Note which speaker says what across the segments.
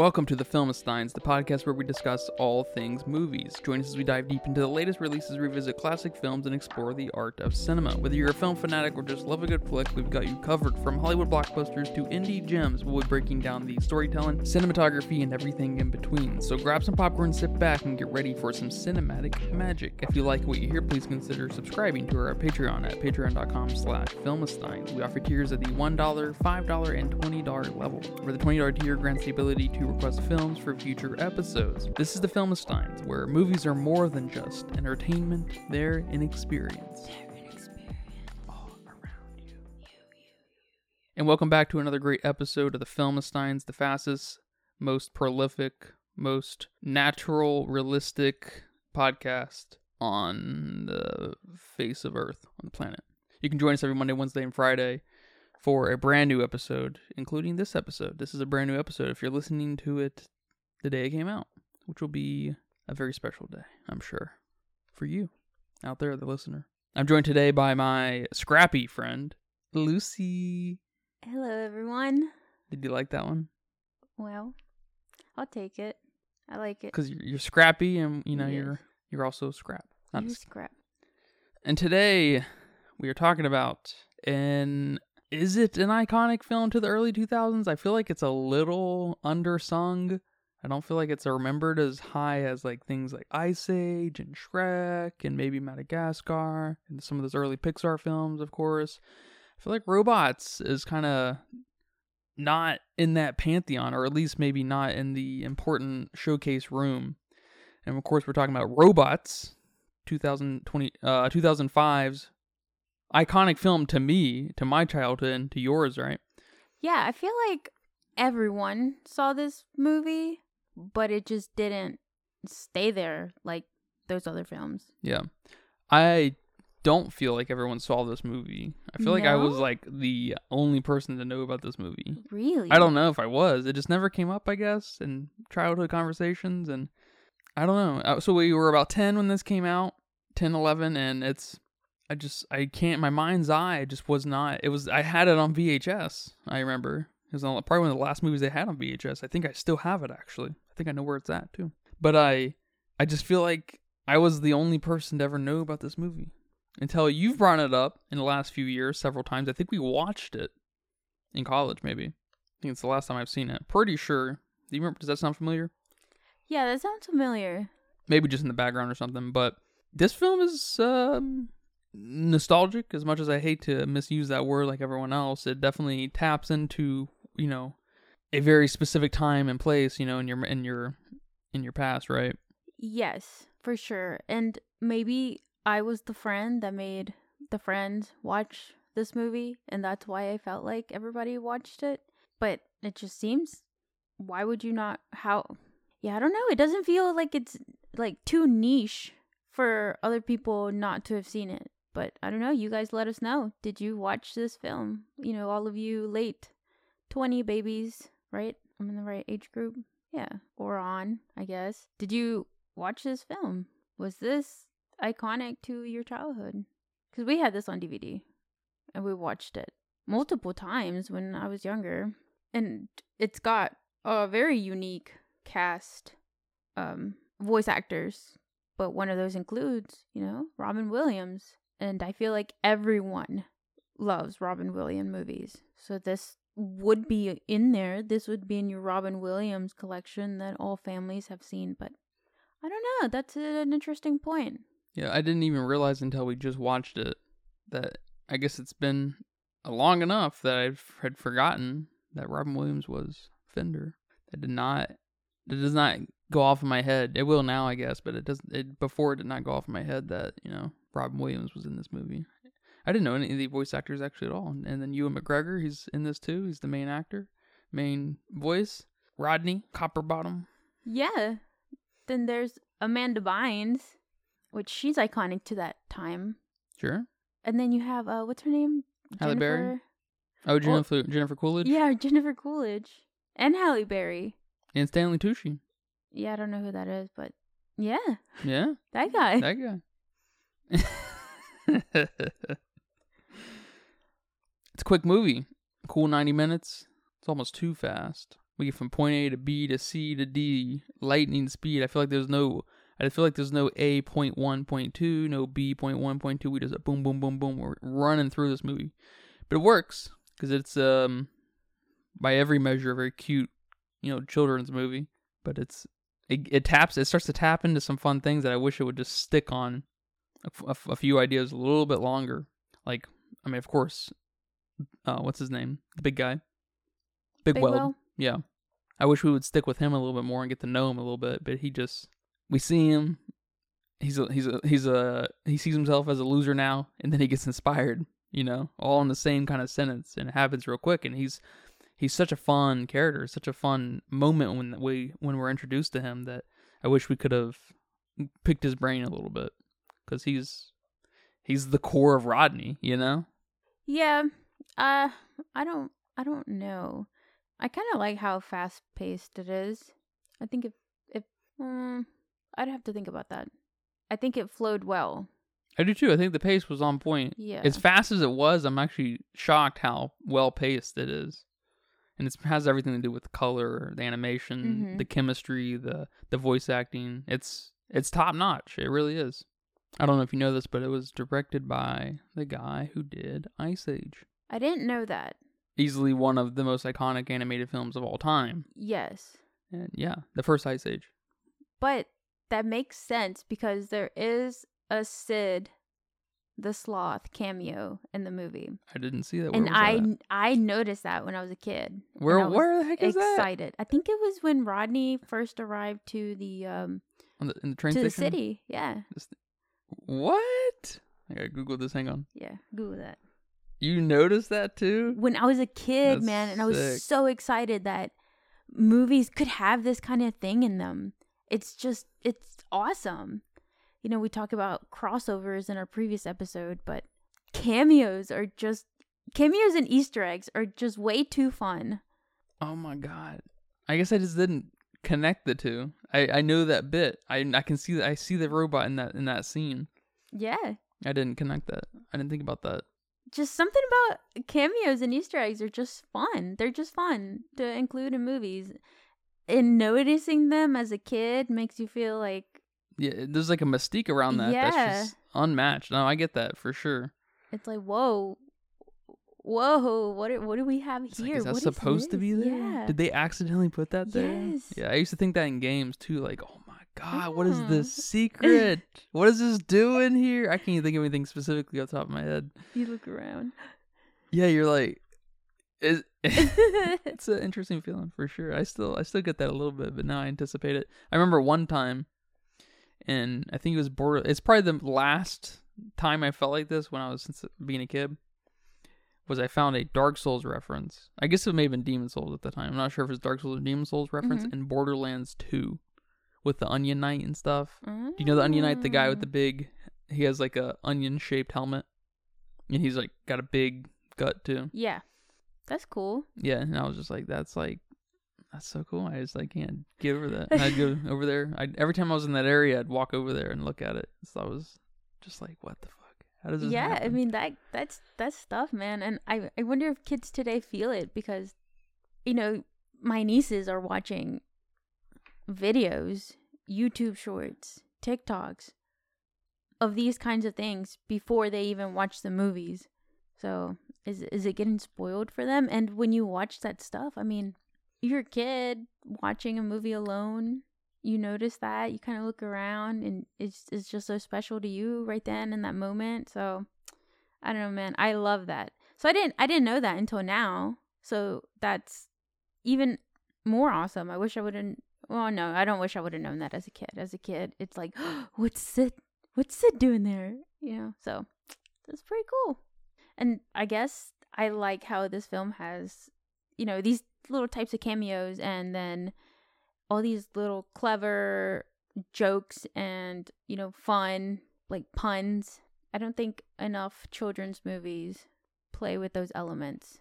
Speaker 1: Welcome to the Filmistines, the podcast where we discuss all things movies. Join us as we dive deep into the latest releases, revisit classic films, and explore the art of cinema. Whether you're a film fanatic or just love a good flick, we've got you covered from Hollywood blockbusters to indie gems. We'll be breaking down the storytelling, cinematography, and everything in between. So grab some popcorn, sit back, and get ready for some cinematic magic. If you like what you hear, please consider subscribing to our Patreon at patreon.com slash filmistines. We offer tiers at the $1, $5, and $20 level, where the $20 tier grants the ability to request films for future episodes. This is the Filmistines, where movies are more than just entertainment, they're an experience. All around you. And welcome back to another great episode of the Filmistines, the fastest, most prolific, most natural, realistic podcast on the face of Earth, on the planet. You can join us every Monday, Wednesday, and Friday for a brand new episode, including this episode. This is a brand new episode if you're listening to it the day it came out, which will be a very special day, I'm sure, for you out there, the listener. I'm joined today by my scrappy friend, Lucy.
Speaker 2: Hello, everyone.
Speaker 1: Did you like that one?
Speaker 2: Well, I'll take it. I like it.
Speaker 1: Because you're, you're scrappy and, you know,
Speaker 2: Yes.
Speaker 1: you're you're also scrap. Not
Speaker 2: You scrap.
Speaker 1: And today we are talking about an is it an iconic film to the early 2000s? I feel like it's a little undersung. I don't feel like it's remembered as high as like things like Ice Age and Shrek and maybe Madagascar and some of those early Pixar films, of course. I feel like Robots is kind of not in that pantheon, or at least maybe not in the important showcase room. And of course, we're talking about Robots, 2020 uh 2005's iconic film to me to my childhood and to yours right?
Speaker 2: Yeah, I feel like everyone saw this movie, but it just didn't stay there like those other films.
Speaker 1: yeah. I don't feel like everyone saw this movie. I feel like i was like the only person to know about this movie.
Speaker 2: Really?
Speaker 1: i don't know if i was. It just never came up i guess in childhood conversations and i don't know. Uh, so we were about 10 when this came out? 10 11 and it's i just i can't my mind's eye just was not it was i had it on vhs i remember. It was probably one of the last movies they had on vhs i think i still have it actually. I think i know where it's at too. But i i just feel like i was the only person to ever know about this movie. Until you've brought it up in the last few years several times. I think we watched it in college maybe. I think it's the last time i've seen it. Pretty sure. Do you remember does that sound familiar?
Speaker 2: Yeah, that sounds familiar.
Speaker 1: maybe just in the background or something. But this film is um, nostalgic. As much as I hate to misuse that word like everyone else, it definitely taps into you know a very specific time and place. You know, in your in your in your past, right?
Speaker 2: Yes, for sure. And maybe I was the friend that made the friends watch this movie, and that's why I felt like everybody watched it. But it just seems, why would you not? How? Yeah, I don't know. It doesn't feel like it's like too niche for other people not to have seen it. But I don't know. You guys let us know. Did you watch this film? You know, all of you late 20 babies, right? I'm in the right age group. Yeah, or on, I guess. Did you watch this film? Was this iconic to your childhood? Because we had this on DVD and we watched it multiple times when I was younger. And it's got a very unique cast, um, voice actors. But one of those includes, you know, Robin Williams. And I feel like everyone loves Robin Williams movies. So this would be in there. This would be in your Robin Williams collection that all families have seen. But I don't know. That's an interesting point.
Speaker 1: Yeah, I didn't even realize until we just watched it that I guess it's been long enough that I've had forgotten that Robin Williams was Fender. That did not. It does not go off in my head. It will now, I guess, but it doesn't. It before it did not go off in my head that you know Robin Williams was in this movie. I didn't know any of the voice actors actually at all. And then Ewan McGregor, he's in this too. He's the main actor, main voice. Rodney Copperbottom.
Speaker 2: Yeah. Then there's Amanda Bynes, which she's iconic to that time.
Speaker 1: Sure.
Speaker 2: And then you have uh what's her name?
Speaker 1: Halle Berry?
Speaker 2: Jennifer-
Speaker 1: Oh, Jennifer Jennifer Coolidge.
Speaker 2: Yeah, Jennifer Coolidge. And Halle Berry.
Speaker 1: And Stanley Tucci.
Speaker 2: Yeah, I don't know who that is, but yeah,
Speaker 1: Yeah.
Speaker 2: that guy.
Speaker 1: That guy. it's a quick movie. Cool 90 minutes. It's almost too fast. we get from point A to B to C to D, lightning speed. I feel like there's no I feel like there's no A point one, point two, no B point one, point two. We just boom, boom, boom, boom. We're running through this movie, but it works because it's um by every measure a very cute, you know, children's movie. But it's it, it taps it starts to tap into some fun things that I wish it would just stick on a, a, a few ideas a little bit longer. Like I mean, of course, uh, what's his name? The big guy, Big,
Speaker 2: Big
Speaker 1: Weld.
Speaker 2: Will?
Speaker 1: Yeah, I wish we would stick with him a little bit more and get to know him a little bit. But he just we see him. He's a he's a he's a he sees himself as a loser now, and then he gets inspired. You know, all in the same kind of sentence, and it happens real quick. And he's he's such a fun character, such a fun moment when we when we're introduced to him that I wish we could have picked his brain a little bit because he's he's the core of Rodney. You know.
Speaker 2: Yeah. Uh I don't I don't know. I kind of like how fast paced it is. I think if if um I'd have to think about that. I think it flowed well.
Speaker 1: I do too. I think the pace was on point.
Speaker 2: Yeah.
Speaker 1: As fast as it was, I'm actually shocked how well paced it is. And it has everything to do with the color, the animation,
Speaker 2: Mhm.
Speaker 1: the chemistry, the the voice acting. It's it's top notch. It really is. I don't know if you know this, but it was directed by the guy who did Ice Age.
Speaker 2: I didn't know that.
Speaker 1: Easily one of the most iconic animated films of all time.
Speaker 2: Yes.
Speaker 1: And yeah, the first Ice Age.
Speaker 2: But that makes sense because there is a Sid the sloth cameo in the movie.
Speaker 1: I didn't see that. Where
Speaker 2: and
Speaker 1: that
Speaker 2: I? I noticed that when I was a kid.
Speaker 1: where
Speaker 2: and I was
Speaker 1: where the heck is that?
Speaker 2: excited. I think it was when Rodney first arrived to the um
Speaker 1: On the, in the train
Speaker 2: to the city. Yeah.
Speaker 1: What? I gotta Google this. Hang on.
Speaker 2: Yeah. Google that.
Speaker 1: You noticed that too?
Speaker 2: when I was a kid,
Speaker 1: That's
Speaker 2: man, and I was
Speaker 1: sick.
Speaker 2: so excited that movies could have this kind of thing in them. It's just it's awesome. You know, we talk about crossovers in our previous episode, but cameos are just cameos and Easter eggs are just way too fun.
Speaker 1: Oh my god. I guess I just didn't connect the two. I I know that bit. I I can see that. I see the robot in that in that scene.
Speaker 2: Yeah.
Speaker 1: I didn't connect that. I didn't think about that.
Speaker 2: Just something about cameos and Easter eggs are just fun. They're just fun to include in movies. And noticing them as a kid makes you feel like
Speaker 1: Yeah, there's like a mystique around that. That's just unmatched. No, I get that for sure.
Speaker 2: it's like whoa whoa what do- what do we have
Speaker 1: It's like,
Speaker 2: here
Speaker 1: is that
Speaker 2: What
Speaker 1: supposed to be there?
Speaker 2: yeah
Speaker 1: Did they accidentally put that there?
Speaker 2: Yes.
Speaker 1: Yeah, I used to think that in games too. Like, oh my god, what is this secret? what is this doing here? I can't even think of anything specifically off the top of my head.
Speaker 2: you look around
Speaker 1: Yeah, you're like, is it's an interesting feeling for sure. I still I still get that a little bit, but now I anticipate it. I remember one time, and I think it was border. It's probably the last time I felt like this when I was since being a kid. Was I found a Dark Souls reference? I guess it may have been Demon Souls at the time. I'm not sure if it's Dark Souls or Demon Souls reference
Speaker 2: Mhm.
Speaker 1: in Borderlands 2 with the Onion Knight and stuff. Do you know the Onion Knight, the guy with the big? He has like a onion shaped helmet, and he's like got a big gut too.
Speaker 2: yeah that's cool
Speaker 1: Yeah, and I was just like, that's like, that's so cool. I just like can't get over that. And I'd go over there. I every time I was in that area, I'd walk over there and look at it. So I was just like, what the fuck? How does this
Speaker 2: yeah i mean that that's that's stuff man and i i wonder if kids today feel it because you know my nieces are watching videos youtube shorts tiktoks of these kinds of things before they even watch the movies. So is is it getting spoiled for them? And when you watch that stuff i mean you're kid watching a movie alone you notice that you kind of look around and it's it's just so special to you right then in that moment so i don't know man i love that. So i didn't i didn't know that until now so that's even more awesome i wish i wouldn't well no i don't wish i would have known that as a kid as a kid it's like what's sid what's sid doing there? You know so that's pretty cool. And i guess i like how this film has you know these little types of cameos and then all these little clever jokes and you know fun like puns i don't think enough children's movies play with those elements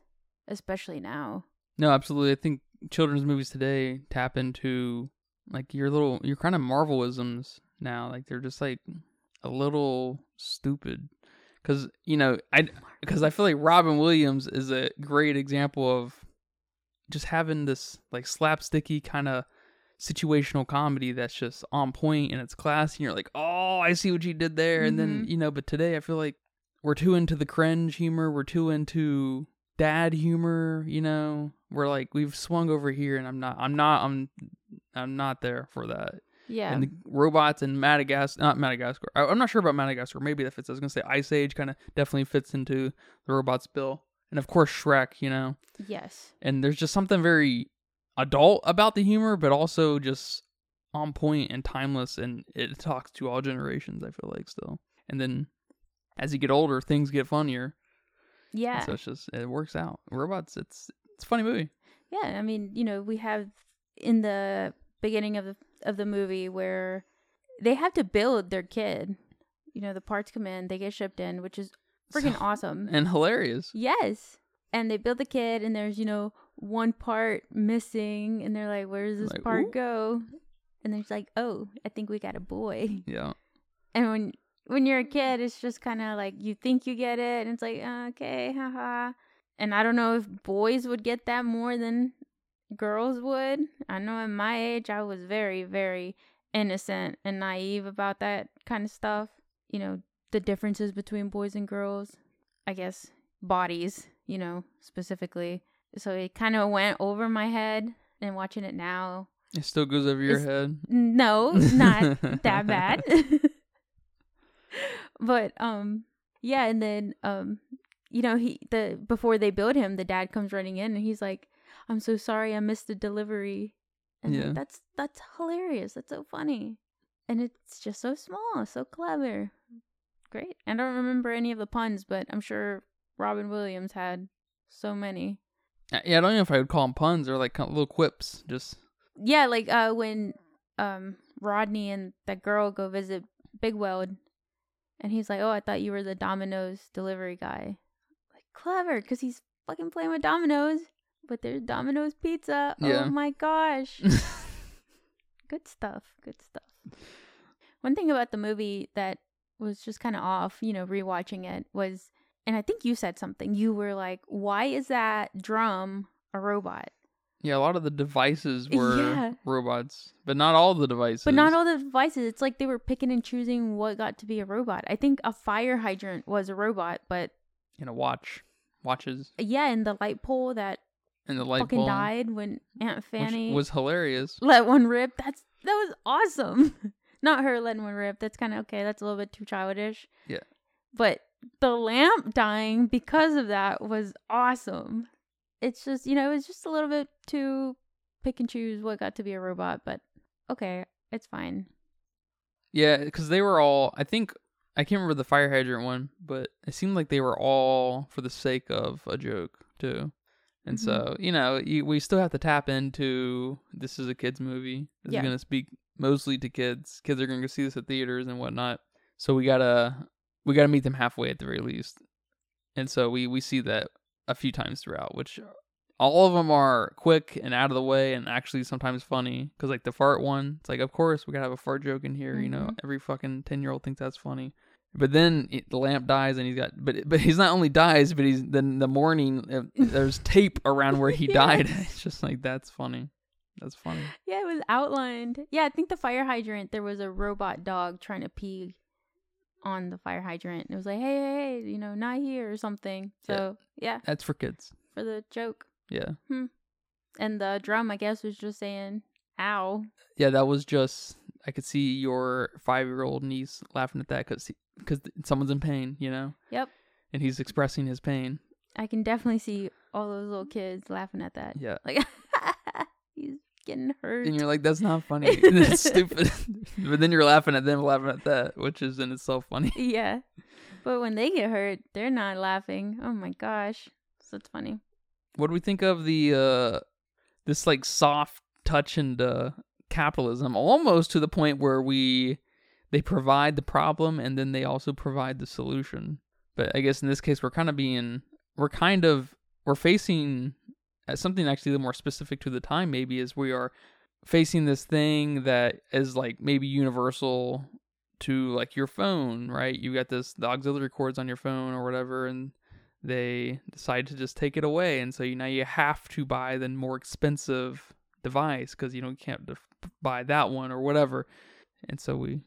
Speaker 2: especially now
Speaker 1: no, absolutely. I think children's movies today tap into like your little, your kind of Marvelisms now. Like they're just like a little stupid. Because you know, I because I feel like Robin Williams is a great example of just having this like slapsticky kind of situational comedy that's just on point and it's classy and you're like, "Oh, I see what you did there." And then,
Speaker 2: Mhm.
Speaker 1: you know, but today I feel like we're too into the cringe humor, we're too into dad humor, you know. We're like we've swung over here and I'm not I'm not I'm I'm not there for that.
Speaker 2: Yeah.
Speaker 1: And the robots in Madagascar, not Madagascar. I, I'm not sure about Madagascar. Maybe that fits. I was gonna say Ice Age kind of definitely fits into the robots bill, and of course Shrek. You know,
Speaker 2: yes.
Speaker 1: and there's just something very adult about the humor, but also just on point and timeless, and it talks to all generations. I feel like still, and then as you get older, things get funnier. and
Speaker 2: Yeah.
Speaker 1: So it's just it works out. Robots, it's it's a funny movie.
Speaker 2: Yeah, I mean, you know, we have in the beginning of the of the movie where they have to build their kid. You know, the parts come in, they get shipped in, which is freaking
Speaker 1: So-
Speaker 2: awesome.
Speaker 1: and hilarious.
Speaker 2: Yes. And they build the kid and there's, you know, one part missing and they're like, Where does this
Speaker 1: Like,
Speaker 2: part
Speaker 1: "Ooh."
Speaker 2: go? And there's like, Oh, I think we got a boy.
Speaker 1: Yeah.
Speaker 2: And when when you're a kid, it's just kinda like you think you get it and it's like, "Uh, okay, haha. And I don't know if boys would get that more than girls would. I know at my age I was very, very innocent and naive about that kind of stuff. You know, the differences between boys and girls. I guess bodies, you know, specifically. So it kind of went over my head and watching it now.
Speaker 1: It still goes over your head.
Speaker 2: No, not that bad. but um yeah, and then um you know, he the before they build him, the dad comes running in and he's like, "I'm so sorry, I missed the delivery." And
Speaker 1: Yeah.
Speaker 2: that's that's hilarious. That's so funny. And it's just so small, so clever. Great. I don't remember any of the puns, but I'm sure Robin Williams had so many.
Speaker 1: Uh, Yeah, I don't know if I would call them puns or like little quips. Just
Speaker 2: Yeah, like uh when um Rodney and that girl go visit Big Weld and he's like, "Oh, I thought you were the Domino's delivery guy." Like clever cuz he's fucking playing with Domino's, but there's Domino's pizza.
Speaker 1: Yeah.
Speaker 2: Oh my gosh. good stuff. Good stuff. One thing about the movie that was just kind of off, you know, rewatching it was and I think you said something. You were like, "Why is that drum a robot?"
Speaker 1: yeah, a lot of the devices were
Speaker 2: Yeah.
Speaker 1: robots, but not all the devices.
Speaker 2: But not all the devices. It's like they were picking and choosing what got to be a robot. I think a fire hydrant was a robot, but
Speaker 1: you know, watch watches
Speaker 2: yeah, and the light pole that
Speaker 1: and the light
Speaker 2: fucking died when Aunt Fanny
Speaker 1: was hilarious.
Speaker 2: let one rip. That's that was awesome. Not her letting one rip. That's kind of okay. That's a little bit too childish.
Speaker 1: Yeah.
Speaker 2: But the lamp dying because of that was awesome. It's just you know it's just a little bit too pick and choose what got to be a robot, but okay, it's fine.
Speaker 1: Yeah, because they were all. I think I can't remember the fire hydrant one, but it seemed like they were all for the sake of a joke too. And
Speaker 2: Mhm.
Speaker 1: so you know, you, we still have to tap into this is a kids movie. This
Speaker 2: Yeah.
Speaker 1: is gonna speak mostly to kids. Kids are gonna go see this at theaters and whatnot. So we gotta we gotta meet them halfway at the very least. And so we we see that a few times throughout, which all of them are quick and out of the way and actually sometimes funny because like the fart one it's like of course we gotta have a fart joke in here you know
Speaker 2: Mhm.
Speaker 1: every fucking 10 year old thinks that's funny but then it, the lamp dies and he's got but but he's not only dies but he's then the morning uh, there's tape around where he
Speaker 2: Yeah.
Speaker 1: died it's just like that's funny that's funny
Speaker 2: Yeah, it was outlined. Yeah, I think the fire hydrant there was a robot dog trying to pee on the fire hydrant. It was like, hey, hey, hey, you know, not here or something. So yeah,
Speaker 1: that's for kids
Speaker 2: for the joke.
Speaker 1: yeah hmm.
Speaker 2: And the drum, I guess, was just saying, "Ow."
Speaker 1: yeah that was just i could see your five year old niece laughing at that because because someone's in pain you know
Speaker 2: Yep.
Speaker 1: and he's expressing his pain
Speaker 2: I can definitely see all those little kids laughing at that.
Speaker 1: yeah
Speaker 2: Like, he's hurt.
Speaker 1: and you're like, that's not funny. that's stupid. but then you're laughing at them laughing at that, which is in itself funny.
Speaker 2: yeah. But when they get hurt, they're not laughing. Oh my gosh. So it's funny.
Speaker 1: What do we think of the uh this like soft touch into capitalism, almost to the point where we they provide the problem and then they also provide the solution. But I guess in this case we're kind of being we're kind of we're facing uh, Uh, something actually more specific to the time maybe is we are facing this thing that is like maybe universal to like your phone, right? You got this the auxiliary cords on your phone or whatever and they decide to just take it away, and so you now you have to buy the more expensive device because you know you can't def- buy that one or whatever, and so we.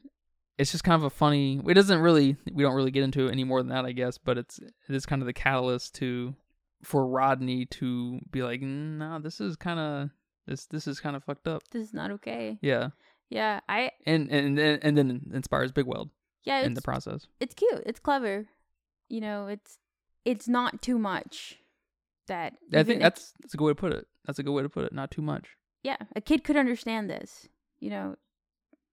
Speaker 1: It's just kind of a funny. It doesn't really. We don't really get into it any more than that, I guess. But it's it is kind of the catalyst to for Rodney to be like, no, this is kind of this this is kind of fucked up.
Speaker 2: This is not okay.
Speaker 1: Yeah,
Speaker 2: Yeah, I
Speaker 1: and and then and then inspires Big Weld
Speaker 2: yeah,
Speaker 1: in the process.
Speaker 2: it's cute. It's clever. You know, it's it's not too much. That
Speaker 1: I think that's that's a good way to put it. That's a good way to put it. Not too much.
Speaker 2: yeah, a kid could understand this. You know,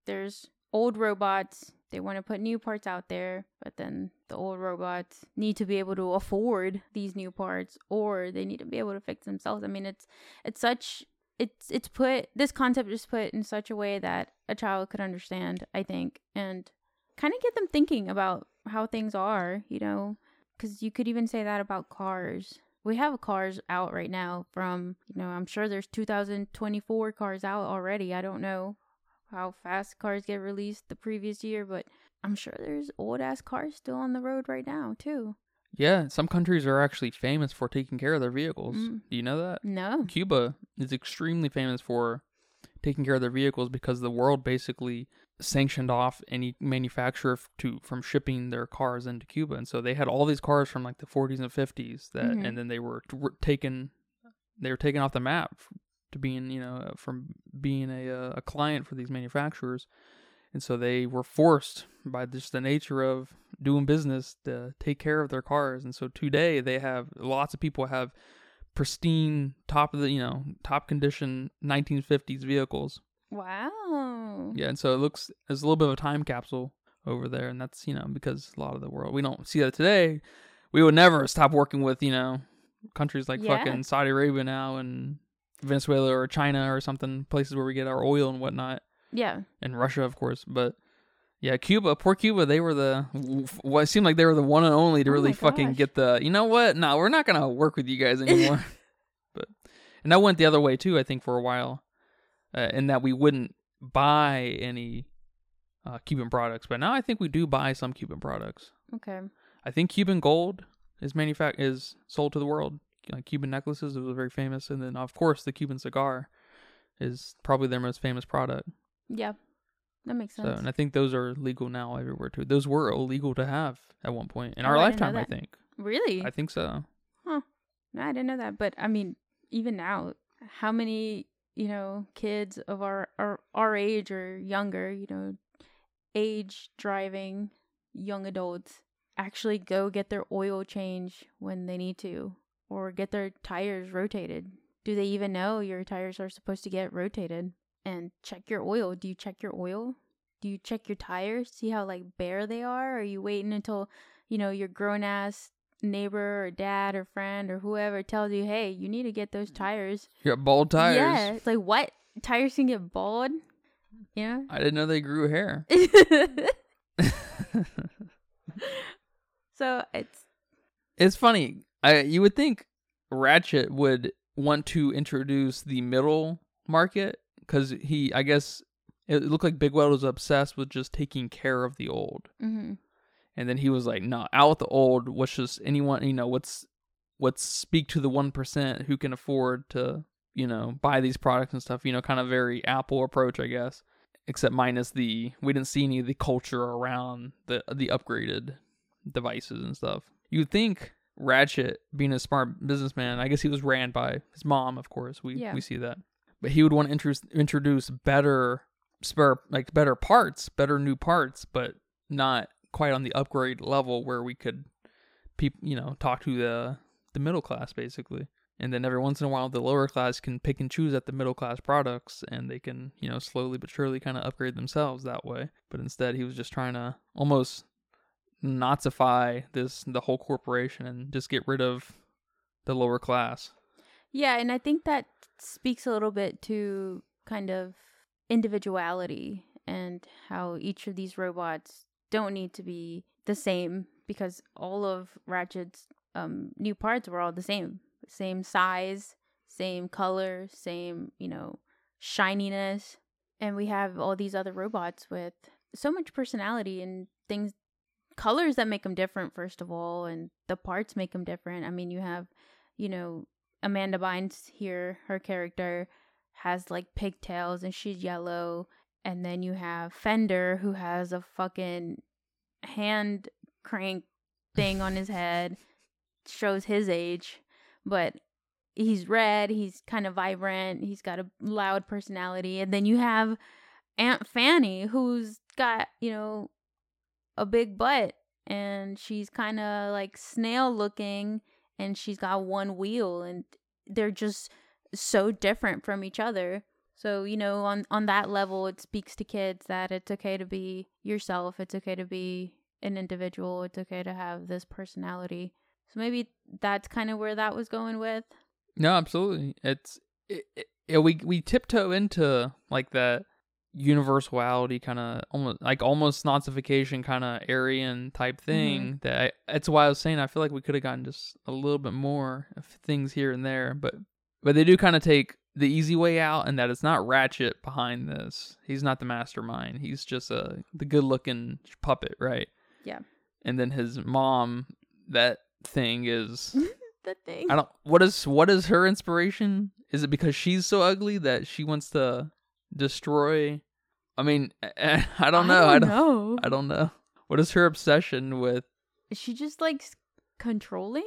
Speaker 2: there's old robots. They want to put new parts out there, but then the old robots need to be able to afford these new parts, or they need to be able to fix themselves. I mean, it's it's such it's it's put this concept is put in such a way that a child could understand. I think, and kind of get them thinking about how things are. You know, because you could even say that about cars. We have cars out right now from, you know, I'm sure there's 2024 cars out already. I don't know how fast cars get released the previous year, but I'm sure there's old ass cars still on the road right now, too.
Speaker 1: Yeah, some countries are actually famous for taking care of their vehicles.
Speaker 2: Mm.
Speaker 1: Do you know that?
Speaker 2: No.
Speaker 1: Cuba is extremely famous for taking care of their vehicles because the world basically sanctioned off any manufacturer to from shipping their cars into Cuba, and so they had all these cars from like the 40s and 50s that,
Speaker 2: Mhm.
Speaker 1: and then they were t- were taken, they were taken off the map to being you know uh, from being a uh, a client for these manufacturers, and so they were forced by just the nature of doing business to take care of their cars, and so today they have lots of people have pristine top of the you know top condition 1950s vehicles
Speaker 2: Wow.
Speaker 1: yeah and so it looks there's a little bit of a time capsule over there and that's you know because a lot of the world we don't see that today we would never stop working with you know countries like
Speaker 2: Yeah.
Speaker 1: fucking saudi arabia now and venezuela or china or something places where we get our oil and whatnot.
Speaker 2: Yeah.
Speaker 1: and russia of course but yeah cuba poor cuba they were the what it seemed like they were the one and only to
Speaker 2: Oh
Speaker 1: really fucking get the you know what? No we're not gonna work with you guys anymore. But and that went the other way too i think for a while uh, in that we wouldn't buy any uh, cuban products but now i think we do buy some cuban products.
Speaker 2: Okay.
Speaker 1: i think cuban gold is manufac- is sold to the world like cuban necklaces it was very famous and then of course the cuban cigar is probably their most famous product
Speaker 2: Yeah. That makes sense.
Speaker 1: so and i think those are legal now everywhere too those were illegal to have at one point in
Speaker 2: Oh,
Speaker 1: our
Speaker 2: I
Speaker 1: lifetime i think
Speaker 2: really?
Speaker 1: i think so Huh.
Speaker 2: No, I didn't know that. But I mean, even now, how many you know kids of our our, our age or younger, you know, age driving young adults actually go get their oil change when they need to, or get their tires rotated? Do they even know your tires are supposed to get rotated? And check your oil. Do you check your oil? Do you check your tires? See how like bare they are? Or are you waiting until you know your grown ass neighbor or dad or friend or whoever tells you, hey, you need to get those tires.
Speaker 1: you got bald tires
Speaker 2: Yeah. It's like, what? Tires can get bald? Yeah.
Speaker 1: i didn't know they grew hair
Speaker 2: so it's,
Speaker 1: It's funny. I you would think Ratchet would want to introduce the middle market because he, I guess, it looked like Big Weld was obsessed with just taking care of the old,
Speaker 2: hmm
Speaker 1: and then he was like, "No, out with the old. What's just anyone? You know, what's what's speak to the one percent who can afford to, you know, buy these products and stuff. You know, kind of very Apple approach, I guess." Except minus the we didn't see any of the culture around the the upgraded devices and stuff. You'd think Ratchet, being a smart businessman, I guess he was ran by his mom, of course. We
Speaker 2: Yeah.
Speaker 1: we see that, but he would want to introduce introduce better spare like better parts, better new parts, but not quite on the upgrade level where we could, peop, you know, talk to the the middle class basically. And then every once in a while, the lower class can pick and choose at the middle class products, and they can, you know, slowly but surely kind of upgrade themselves that way. But instead, he was just trying to almost Nazify this the whole corporation and just get rid of the lower class.
Speaker 2: yeah. And I think that speaks a little bit to kind of individuality and how each of these robots don't need to be the same because all of Ratchet's um, new parts were all the same. Same size, same color, same, you know, shininess. And we have all these other robots with so much personality and things colors that make them different first of all and the parts make them different. I mean you have you know amanda bynes here her character has like pigtails and she's yellow and then you have fender who has a fucking hand crank thing on his head shows his age but he's red he's kind of vibrant he's got a loud personality and then you have aunt fanny who's got you know a big butt and she's kind of like snail looking and she's got one wheel and they're just so different from each other. So you know on on that level it speaks to kids that it's okay to be yourself it's okay to be an individual it's okay to have this personality. So maybe that's kind of where that was going with.
Speaker 1: No, absolutely. It's it, it, it- we we tiptoe into like that universality kind of almost like almost nazification kind of Aryan type mm-hmm. thing. That I, that's why I was saying I feel like we could have gotten just a little bit more of things here and there, but but they do kind of take the easy way out, and that it's not Ratchet behind this. He's not the mastermind. He's just a the good looking puppet, right?
Speaker 2: Yeah.
Speaker 1: And then his mom, that thing is.
Speaker 2: the thing
Speaker 1: I don't. What is what is her inspiration? Is it because she's so ugly that she wants to destroy? I mean, I don't know. I don't.
Speaker 2: know
Speaker 1: I don't know. What is her obsession with?
Speaker 2: Is she just like s- controlling?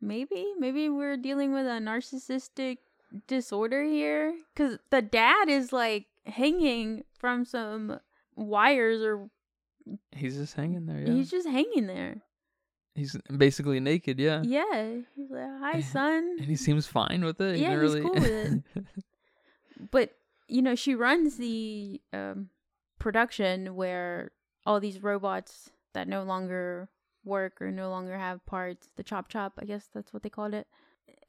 Speaker 2: Maybe, maybe we're dealing with a narcissistic disorder here. Cause the dad is like hanging from some wires, or
Speaker 1: He's just hanging there. Yeah.
Speaker 2: he's just hanging there.
Speaker 1: He's basically naked. Yeah.
Speaker 2: Yeah, he's like, "Hi, son."
Speaker 1: And he seems fine with it.
Speaker 2: Yeah, he's
Speaker 1: really...
Speaker 2: cool with it but you know, she runs the um, production where all these robots that no longer work or no longer have parts, the chop chop, I guess that's what they called it,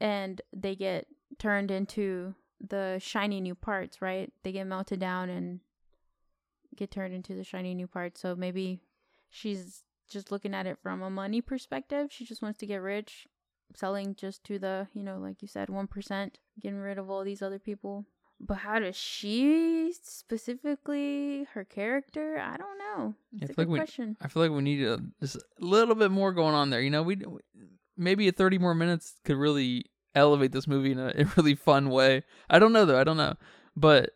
Speaker 2: and they get turned into the shiny new parts, right? They get melted down and get turned into the shiny new parts. So maybe she's just looking at it from a money perspective. She just wants to get rich, selling just to the, you know, like you said, 1%, getting rid of all these other people. But how does she specifically, her character? I don't know.
Speaker 1: I
Speaker 2: It's a
Speaker 1: feel like
Speaker 2: good
Speaker 1: we-
Speaker 2: question.
Speaker 1: I feel like we need a, just a little bit more going on there. You know, we maybe a thirty more minutes could really elevate this movie in a, a really fun way. I don't know though. I don't know, but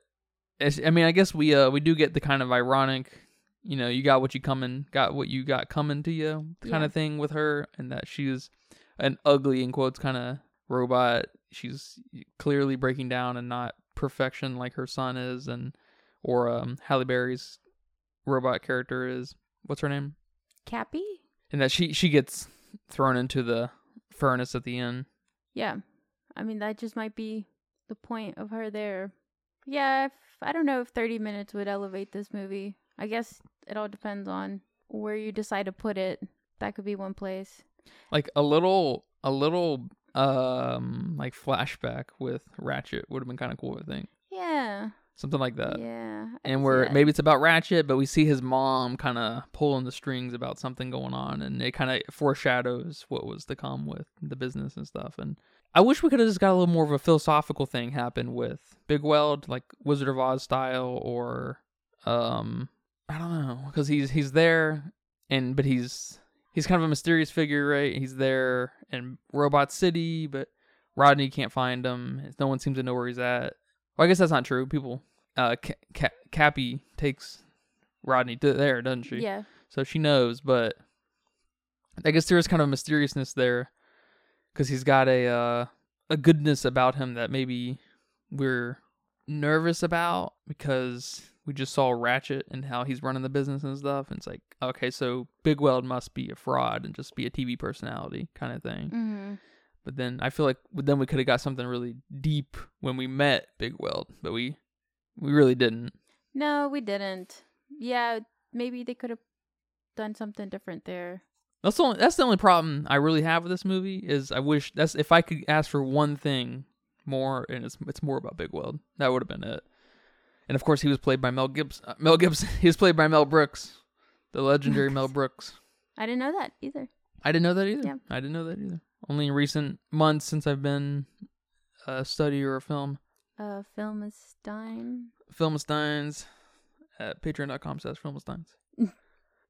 Speaker 1: I mean, I guess we uh we do get the kind of ironic, you know, you got what you coming, got what you got coming to you kind
Speaker 2: Yeah.
Speaker 1: of thing with her, and that she's an ugly in quotes kind of robot. She's clearly breaking down and not perfection like her son is, and or um Halle Berry's robot character is. What's her name?
Speaker 2: Cappy?
Speaker 1: and that she she gets thrown into the furnace at the end.
Speaker 2: Yeah. I mean, that just might be the point of her there. Yeah, if, I don't know if 30 minutes would elevate this movie. I guess it all depends on where you decide to put it. That could be one place.
Speaker 1: Like a little a little um like flashback with Ratchet would have been kind of cool, I think.
Speaker 2: Yeah.
Speaker 1: Something like that.
Speaker 2: yeah. I
Speaker 1: And where maybe it's about Ratchet, but we see his mom kind of pulling the strings about something going on, and it kind of foreshadows what was to come with the business and stuff. And I wish we could have just got a little more of a philosophical thing happen with Big Weld, like Wizard of Oz style, or um, I don't know, because he's he's there, and but he's he's kind of a mysterious figure, right? He's there in Robot City, but Rodney can't find him. No one seems to know where he's at. Well, I guess that's not true. People, uh, Ca- Ca- Cappy takes Rodney to there, doesn't she?
Speaker 2: Yeah.
Speaker 1: So she knows, but I guess there is kind of mysteriousness there because he's got a uh, a goodness about him that maybe we're nervous about because we just saw Ratchet and how he's running the business and stuff. And it's like, okay, so Big Weld must be a fraud and just be a TV personality kind of thing.
Speaker 2: Mm-hmm.
Speaker 1: But then I feel like then we could have got something really deep when we met Big Weld, but we we really didn't.
Speaker 2: No, we didn't. Yeah, maybe they could have done something different there.
Speaker 1: That's the only, that's the only problem I really have with this movie is I wish that's if I could ask for one thing more and it's it's more about Big Weld. That would have been it. And of course he was played by Mel Gibson. Uh, Mel Gibson. He was played by Mel Brooks, the legendary Mel Brooks.
Speaker 2: I didn't know that either.
Speaker 1: I didn't know that either.
Speaker 2: Yeah.
Speaker 1: I didn't know that either. Only in recent months since I've been a study or a film.
Speaker 2: Uh, Filmstein.
Speaker 1: Filmsteins at patreon.com slash Filmsteins.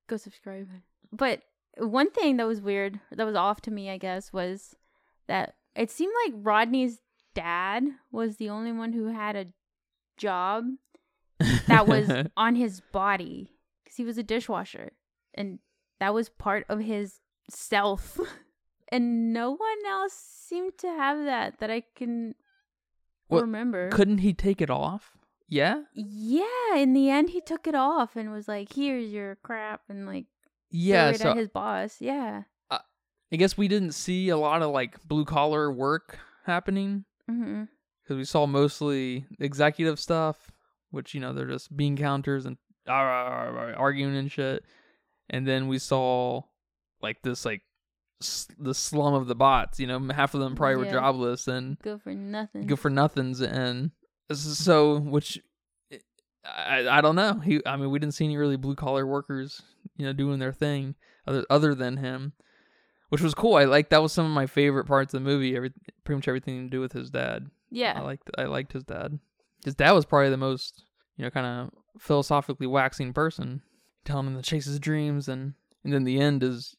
Speaker 2: Go subscribe. but one thing that was weird, that was off to me, I guess, was that it seemed like Rodney's dad was the only one who had a job that was on his body because he was a dishwasher and that was part of his self and no one else seemed to have that that i can
Speaker 1: What,
Speaker 2: remember
Speaker 1: Couldn't he take it off? Yeah.
Speaker 2: yeah in the end he took it off and was like here's your crap and like
Speaker 1: Yeah. So
Speaker 2: at his boss yeah
Speaker 1: I guess we didn't see a lot of like blue collar work happening
Speaker 2: hmm
Speaker 1: because we saw mostly executive stuff, which you know they're just bean counters and arguing and shit. And then we saw like this like s- the slum of the bots. You know, half of them probably were jobless and
Speaker 2: good for nothing
Speaker 1: good for nothings. And so, which eh, I I don't know. He, I mean, we didn't see any really blue collar workers, you know, doing their thing other other than him, which was cool. I like that was some of my favorite parts of the movie. Every pretty much everything to do with his dad.
Speaker 2: Yeah
Speaker 1: I liked I liked his dad. His dad was probably the most you know kind of philosophically waxing person, telling him to chase his dreams, and and then the end is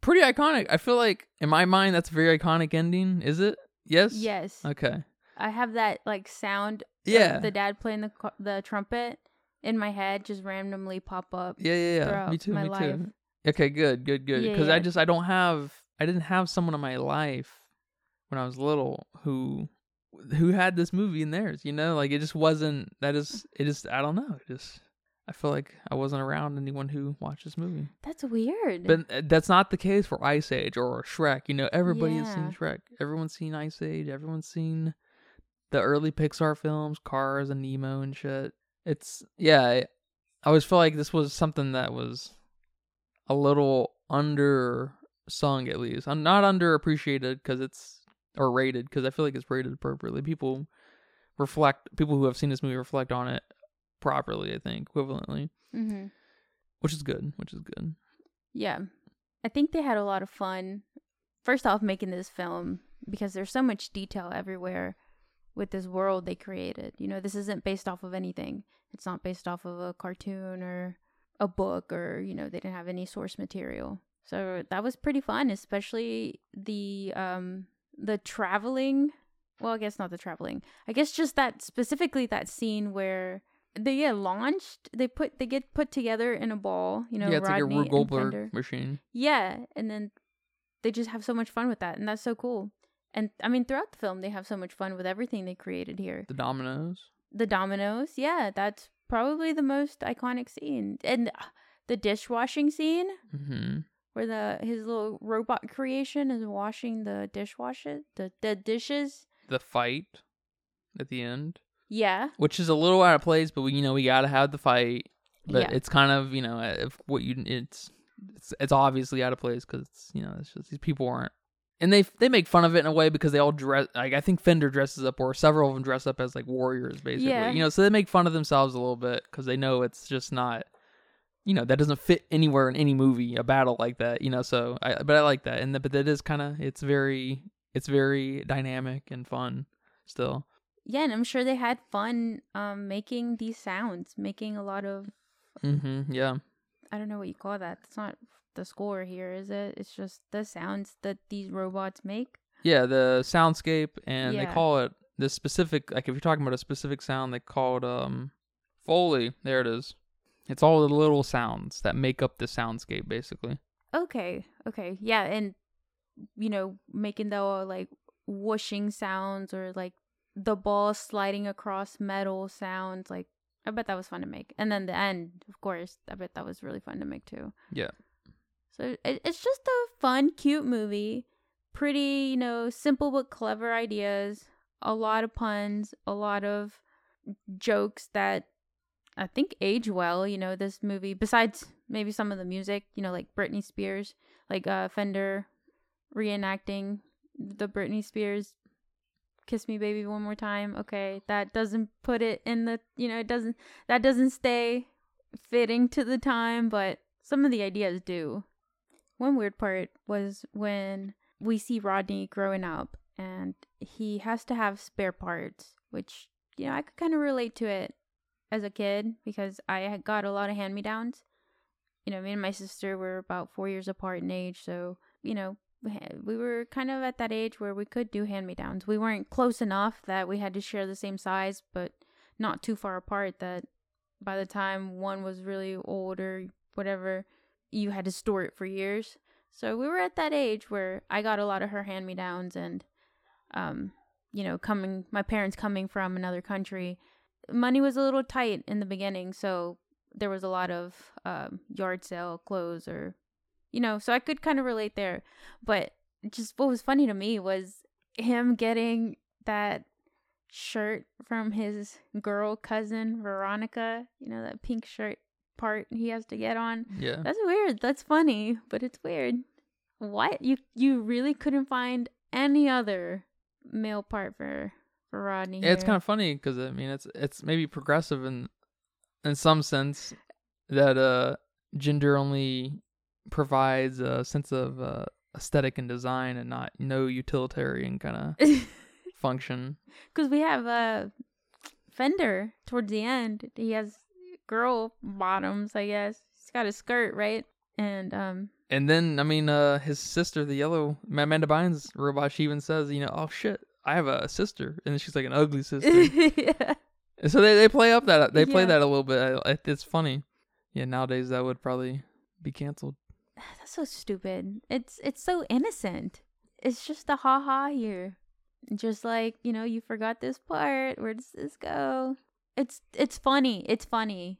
Speaker 1: pretty iconic. I feel like in my mind that's a very iconic ending. Is it? Yes.
Speaker 2: yes
Speaker 1: Okay.
Speaker 2: i have that like sound of
Speaker 1: Yeah.
Speaker 2: the dad playing the the trumpet in my head just randomly pop up
Speaker 1: yeah, yeah, yeah. Me too. me
Speaker 2: life.
Speaker 1: too. Okay, good, good, good.
Speaker 2: Yeah,
Speaker 1: Because I just I don't have I didn't have someone in my life when I was little who who had this movie in theirs. You know, like it just wasn't. That is it. Just I don't know. It just I feel like I wasn't around anyone who watched this movie.
Speaker 2: That's weird.
Speaker 1: But uh, that's not the case for Ice Age or Shrek. You know, everybody has seen Shrek. Everyone's seen Ice Age. Everyone's seen the early Pixar films, Cars and Nemo and shit. It's yeah. I, I always feel like this was something that was a little under sung at least. I'm not underappreciated because it's or rated because I feel like it's rated appropriately. People reflect. People who have seen this movie reflect on it properly. I think equivalently,
Speaker 2: hmm
Speaker 1: which is good. Which is good.
Speaker 2: yeah, I think they had a lot of fun. First off, making this film because there's so much detail everywhere with this world they created. You know, this isn't based off of anything. It's not based off of a cartoon or a book or you know they didn't have any source material. So that was pretty fun, especially the um the traveling. Well, I guess not the traveling. I guess just that specifically that scene where they get launched. They put they get put together in a ball. You know,
Speaker 1: yeah, it's
Speaker 2: Rodney
Speaker 1: like a Rube Goldberg machine.
Speaker 2: Yeah, and then they just have so much fun with that, and that's so cool. And I mean, throughout the film, they have so much fun with everything they created here.
Speaker 1: The dominoes.
Speaker 2: The dominoes, yeah, that's probably the most iconic scene, and uh, the dishwashing scene
Speaker 1: Mm-hmm.
Speaker 2: Where the his little robot creation is washing the dishwasher, the the dishes.
Speaker 1: The fight at the end,
Speaker 2: Yeah,
Speaker 1: which is a little out of place, but we, you know we gotta have the fight. But
Speaker 2: yeah,
Speaker 1: it's kind of you know uh, if what you it's it's it's obviously out of place because it's you know it's just these people aren't. And they they make fun of it in a way because they all dress like I think Fender dresses up or several of them dress up as like warriors basically.
Speaker 2: Yeah.
Speaker 1: You know, so they make fun of themselves a little bit because they know it's just not you know that doesn't fit anywhere in any movie a battle like that you know so i but i like that and the, but that is kind of it's very it's very dynamic and fun still
Speaker 2: yeah, and I'm sure they had fun um making these sounds, making a lot of
Speaker 1: mm-hmm yeah
Speaker 2: I don't know what you call that. It's not the score here, is it? It's just the sounds that these robots make.
Speaker 1: yeah the soundscape and they call it this specific like if you're talking about a specific sound they call it um foley there it is it's all the little sounds that make up the soundscape basically
Speaker 2: Okay, okay, yeah, and you know, making the uh, like whooshing sounds or like the ball sliding across metal sounds. Like, I bet that was fun to make. And then the end, of course, I bet that was really fun to make too.
Speaker 1: yeah
Speaker 2: So it, it's just a fun, cute movie. Pretty, you know, simple but clever ideas. A lot of puns, a lot of jokes that I think age well. You know, this movie, besides maybe some of the music, you know, like Britney Spears, like uh, Fender reenacting the Britney Spears kiss me baby one more time okay that doesn't put it in the you know it doesn't that doesn't stay fitting to the time but some of the ideas do one weird part was when we see Rodney growing up and he has to have spare parts, which, you know, I could kind of relate to it as a kid because I had got a lot of hand me downs. you know, me and my sister were about four years apart in age, so you know, we were kind of at that age where we could do hand me downs. We weren't close enough that we had to share the same size, but not too far apart that by the time one was really old or whatever, you had to store it for years. So we were at that age where I got a lot of her hand me downs and um you know, coming my parents coming from another country, money was a little tight in the beginning, so there was a lot of um, yard sale clothes or you know, so I could kind of relate there. But just what was funny to me was him getting that shirt from his girl cousin Veronica, you know, that pink shirt part he has to get on.
Speaker 1: Yeah.
Speaker 2: That's weird. That's funny, but it's weird. What? You you really couldn't find any other male part for for Rodney?
Speaker 1: Yeah, it's
Speaker 2: here.
Speaker 1: kind of funny because I mean it's it's maybe progressive in in some sense that uh gender only provides a sense of uh, aesthetic and design and not no utilitarian kind of function.
Speaker 2: because we have a Fender towards the end. He has girl bottoms, I guess. He's got a skirt, right? And um,
Speaker 1: And then I mean uh his sister, the yellow Amanda Bynes robot, she even says, you know, oh shit, I have a sister, and she's like an ugly sister.
Speaker 2: yeah,
Speaker 1: And so they, they play up that they play
Speaker 2: Yeah.
Speaker 1: that a little bit. I- It's funny. Yeah, nowadays that would probably be canceled.
Speaker 2: that's so stupid. It's it's so innocent. It's just a ha ha here. Just like you know, you forgot this part. Where does this go? It's it's funny. It's funny.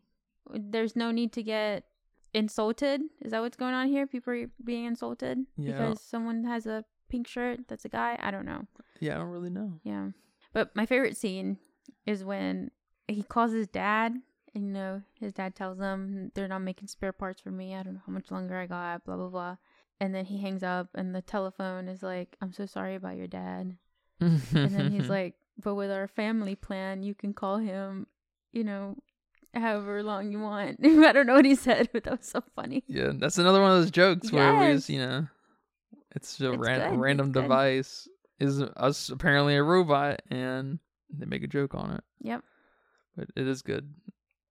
Speaker 2: There's no need to get insulted. Is that what's going on here? People are being insulted
Speaker 1: Yeah.
Speaker 2: because someone has a pink shirt that's a guy. I don't know.
Speaker 1: Yeah, I don't really know.
Speaker 2: Yeah. But my favorite scene is when he calls his dad and you know, his dad tells him they're not making spare parts for me. I don't know how much longer I got, blah blah blah. And then he hangs up and the telephone is like, I'm so sorry about your dad. And then he's like, But with our family plan you can call him, you know, however long you want. I don't know what he said, but that was so funny.
Speaker 1: Yeah, that's another one of those jokes where we just, you know, it's a
Speaker 2: It's
Speaker 1: ran- random
Speaker 2: it's
Speaker 1: device is us apparently a robot, and they make a joke on it.
Speaker 2: Yep.
Speaker 1: But it is good.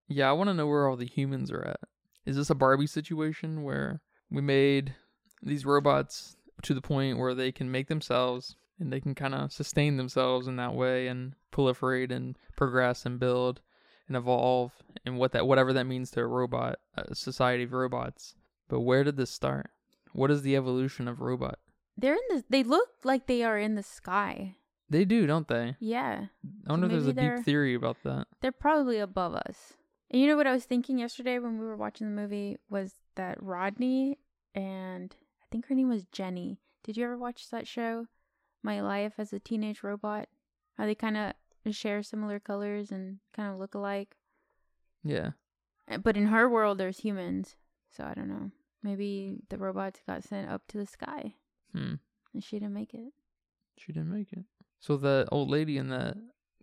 Speaker 1: Yeah, I want to know where all the humans are at. Is this a Barbie situation where we made these robots to the point where they can make themselves and they can kind of sustain themselves in that way and proliferate and progress and build and evolve and what that whatever that means to a robot, a society of robots. But where did this start? What is the evolution of robot?
Speaker 2: They're in the they look like they are in the sky.
Speaker 1: They do, don't they?
Speaker 2: Yeah.
Speaker 1: I wonder if there's a deep theory about that.
Speaker 2: They're probably above us. And you know what I was thinking yesterday when we were watching the movie was that Rodney and I think her name was Jenny. Did you ever watch that show, My Life as a Teenage Robot? How they kind of share similar colors and kind of look alike.
Speaker 1: Yeah.
Speaker 2: Uh, But in her world, there's humans. So I don't know. Maybe the robots got sent up to the sky
Speaker 1: Hmm.
Speaker 2: and she didn't make it.
Speaker 1: She didn't make it. So the old lady in that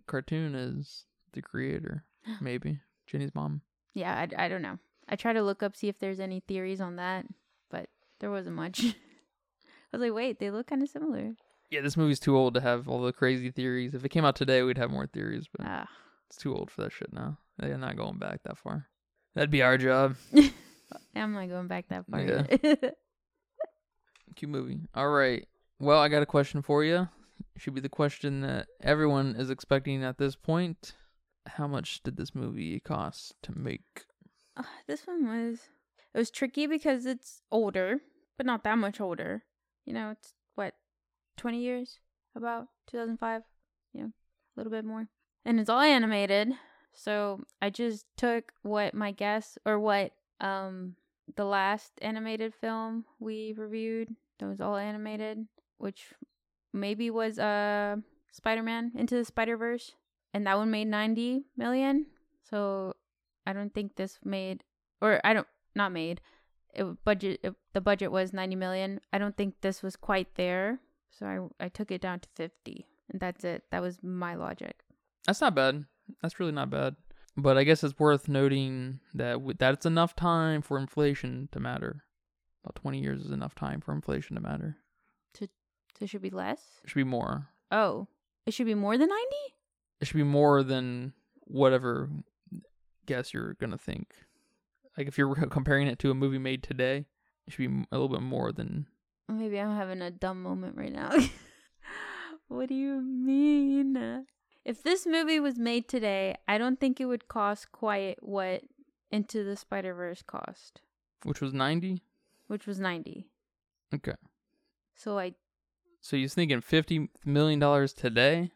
Speaker 1: cartoon is the creator, maybe Jenny's mom.
Speaker 2: Yeah, I, I don't know. I try to look up see if there's any theories on that, but there wasn't much. I was like, wait, they look kind of similar.
Speaker 1: Yeah, this movie's too old to have all the crazy theories. If it came out today, we'd have more theories, but
Speaker 2: Ah,
Speaker 1: it's too old for that shit now. They're not going back that far. That'd be our job.
Speaker 2: I'm not going back that far.
Speaker 1: Yeah. Cute movie. All right. Well, I got a question for you. Should be the question that everyone is expecting at this point. How much did this movie cost to make?
Speaker 2: Ah, this one was it was tricky because it's older, but not that much older. You know, it's what 20 years about 2005, you know, a little bit more. And it's all animated. So, I just took what my guess or what um the last animated film we reviewed that was all animated, which maybe was uh Spider-Man Into the Spider-Verse, and that one made 90 million. So, I don't think this made or I don't not made. It budget it, the budget was 90 million. I don't think this was quite there. So I I took it down to 50. And that's it. That was my logic.
Speaker 1: That's not bad. That's really not bad. But I guess it's worth noting that w- that's enough time for inflation to matter. About 20 years is enough time for inflation to matter.
Speaker 2: So it should be less?
Speaker 1: It should be more.
Speaker 2: Oh. It should be more than 90?
Speaker 1: It should be more than whatever guess you're going to think. like if you're comparing it to a movie made today, it should be a little bit more than.
Speaker 2: Maybe I'm having a dumb moment right now. what do you mean? If this movie was made today, I don't think it would cost quite what Into the Spider Verse cost,
Speaker 1: Which was ninety.
Speaker 2: Which was ninety.
Speaker 1: Okay.
Speaker 2: So I
Speaker 1: So you're thinking fifty million dollars today?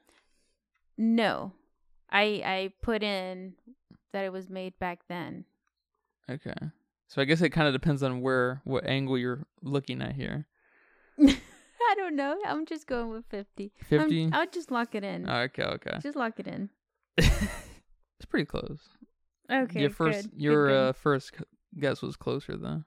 Speaker 2: no, I I put in that it was made back then.
Speaker 1: Okay. So I guess it kind of depends on where what angle you're looking at here.
Speaker 2: I don't know. I'm just going with fifty. I'm-
Speaker 1: Fifty.
Speaker 2: I'll just lock it in.
Speaker 1: Okay. Okay.
Speaker 2: Just lock it in.
Speaker 1: it's pretty close.
Speaker 2: Okay.
Speaker 1: your first,
Speaker 2: good, good,
Speaker 1: your
Speaker 2: good.
Speaker 1: uh, first guess was closer though.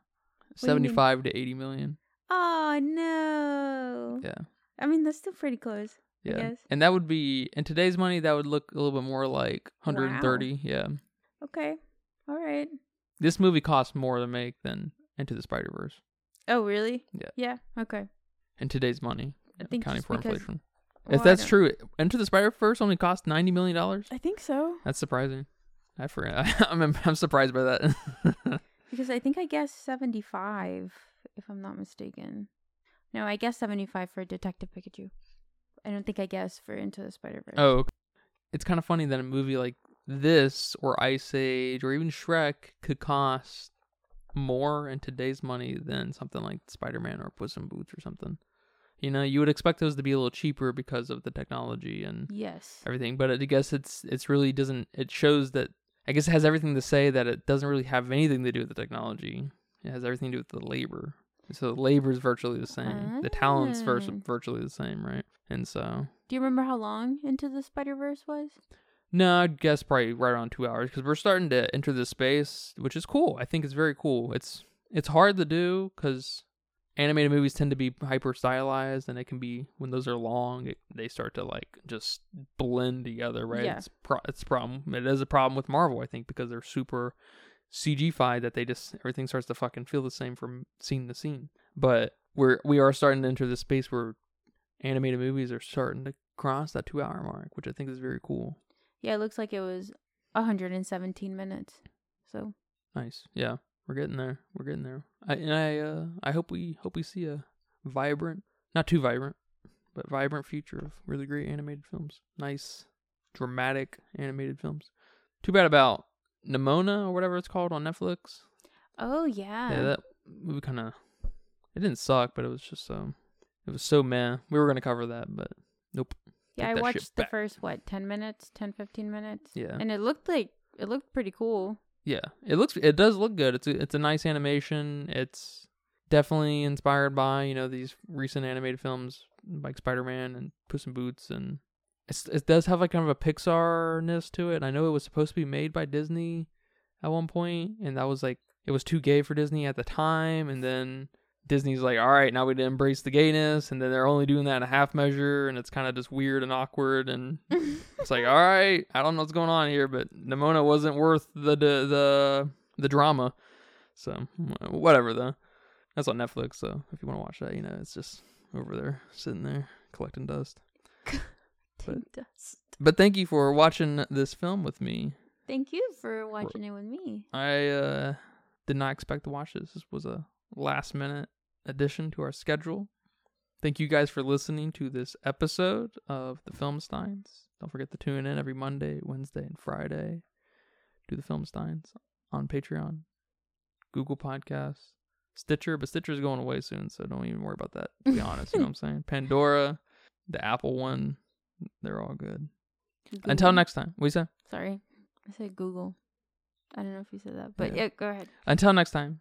Speaker 2: You mean?
Speaker 1: Seventy-five to eighty million.
Speaker 2: Oh no.
Speaker 1: Yeah.
Speaker 2: I mean that's still pretty close. I
Speaker 1: Yeah.
Speaker 2: guess.
Speaker 1: And that would be in today's money. That would look a little bit more like 130. Yeah.
Speaker 2: Okay. All right.
Speaker 1: This movie costs more to make than Into the Spider Verse
Speaker 2: Oh really?
Speaker 1: Yeah.
Speaker 2: Yeah. Okay.
Speaker 1: in today's money,
Speaker 2: I think
Speaker 1: accounting for
Speaker 2: because-
Speaker 1: inflation.
Speaker 2: Well,
Speaker 1: if that's true, Into the Spider Verse only cost 90 million dollars.
Speaker 2: I think so
Speaker 1: That's surprising. I forgot. I'm I'm surprised by that.
Speaker 2: because I think I guessed seventy-five, if I'm not mistaken. No, I guess seventy-five for Detective Pikachu. I don't think I guessed for Into the Spider Verse.
Speaker 1: oh, okay. it's kind of funny that a movie like this or Ice Age or even Shrek could cost more in today's money than something like Spider-Man or Puss in Boots or something. You know, you would expect those to be a little cheaper because of the technology and
Speaker 2: Yes.
Speaker 1: everything, but I guess it's it's really doesn't. It shows that I guess it has everything to say that it doesn't really have anything to do with the technology. It has everything to do with the labor. So the labor is virtually the same. The talent's vir-
Speaker 2: Ah.
Speaker 1: virtually the same, right? And so
Speaker 2: Do you remember how long Into the Spider Verse was?
Speaker 1: no, I'd guess probably right around two hours because we're starting to enter this space, which is cool. I think it's very cool. It's it's hard to do because animated movies tend to be hyper stylized, and it can be when those are long, it, they start to like just blend together, right?
Speaker 2: Yeah.
Speaker 1: It's pro- it's a problem. It is a problem with Marvel, I think, because they're super CG-fied that they just everything starts to fucking feel the same from scene to scene. But we're we are starting to enter this space where animated movies are starting to cross that two hour mark, which I think is very cool.
Speaker 2: Yeah, it looks like it was 117 minutes. So
Speaker 1: Nice. Yeah, we're getting there. We're getting there. I and I uh I hope we hope we see a vibrant, not too vibrant, but vibrant future of really great animated films. Nice, dramatic animated films. Too bad about Nimona or whatever it's called on Netflix.
Speaker 2: Oh yeah.
Speaker 1: Yeah, that movie kind of it didn't suck, but it was just um it was so meh. We were gonna cover that, but nope.
Speaker 2: yeah, I watched the
Speaker 1: back.
Speaker 2: first what, 10 minutes, 10 15 minutes.
Speaker 1: Yeah.
Speaker 2: And it looked like it looked pretty cool.
Speaker 1: Yeah, it looks it does look good. It's a it's a nice animation. It's definitely inspired by you know these recent animated films like Spider Man and Puss in Boots, and it does have like kind of a Pixar ness to it. I know it was supposed to be made by Disney at one point, and that was like it was too gay for Disney at the time, and then Disney's like, all right, now we embrace the gayness, and then they're only doing that in a half measure, and it's kind of just weird and awkward, and it's like, all right, I don't know what's going on here, but Nimona wasn't worth the the the, the drama. So whatever though. That's on Netflix, so if you want to watch that, you know, it's just over there sitting there collecting dust. But-
Speaker 2: Dust.
Speaker 1: But thank you for watching this film with me.
Speaker 2: Thank you for watching it with me.
Speaker 1: I uh did not expect to watch this. This was a last minute addition to our schedule. Thank you guys for listening to this episode of the Filmistines. Don't forget to tune in every Monday, Wednesday, and Friday to the Filmistines on Patreon, Google Podcasts, Stitcher, but Stitcher's going away soon, so don't even worry about that. To be honest, you know what I'm saying? Pandora, the Apple one, they're all good. Until next time. What you say?
Speaker 2: Sorry. I said Google. I don't know if you said that, but
Speaker 1: Yeah.
Speaker 2: yeah, go ahead.
Speaker 1: Until next time.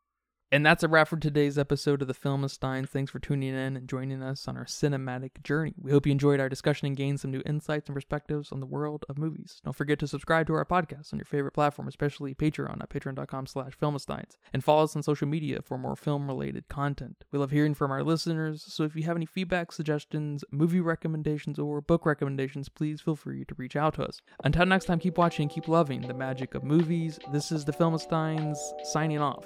Speaker 1: And that's a wrap for today's episode of the Filmistines. Thanks for tuning in and joining us on our cinematic journey. We hope you enjoyed our discussion and gained some new insights and perspectives on the world of movies. Don't forget to subscribe to our podcast on your favorite platform, especially Patreon at patreon.com slash filmistines. And follow us on social media for more film-related content. We love hearing from our listeners, so if you have any feedback, suggestions, movie recommendations, or book recommendations, please feel free to reach out to us. Until next time, keep watching, keep loving the magic of movies. This is the Filmistines signing off.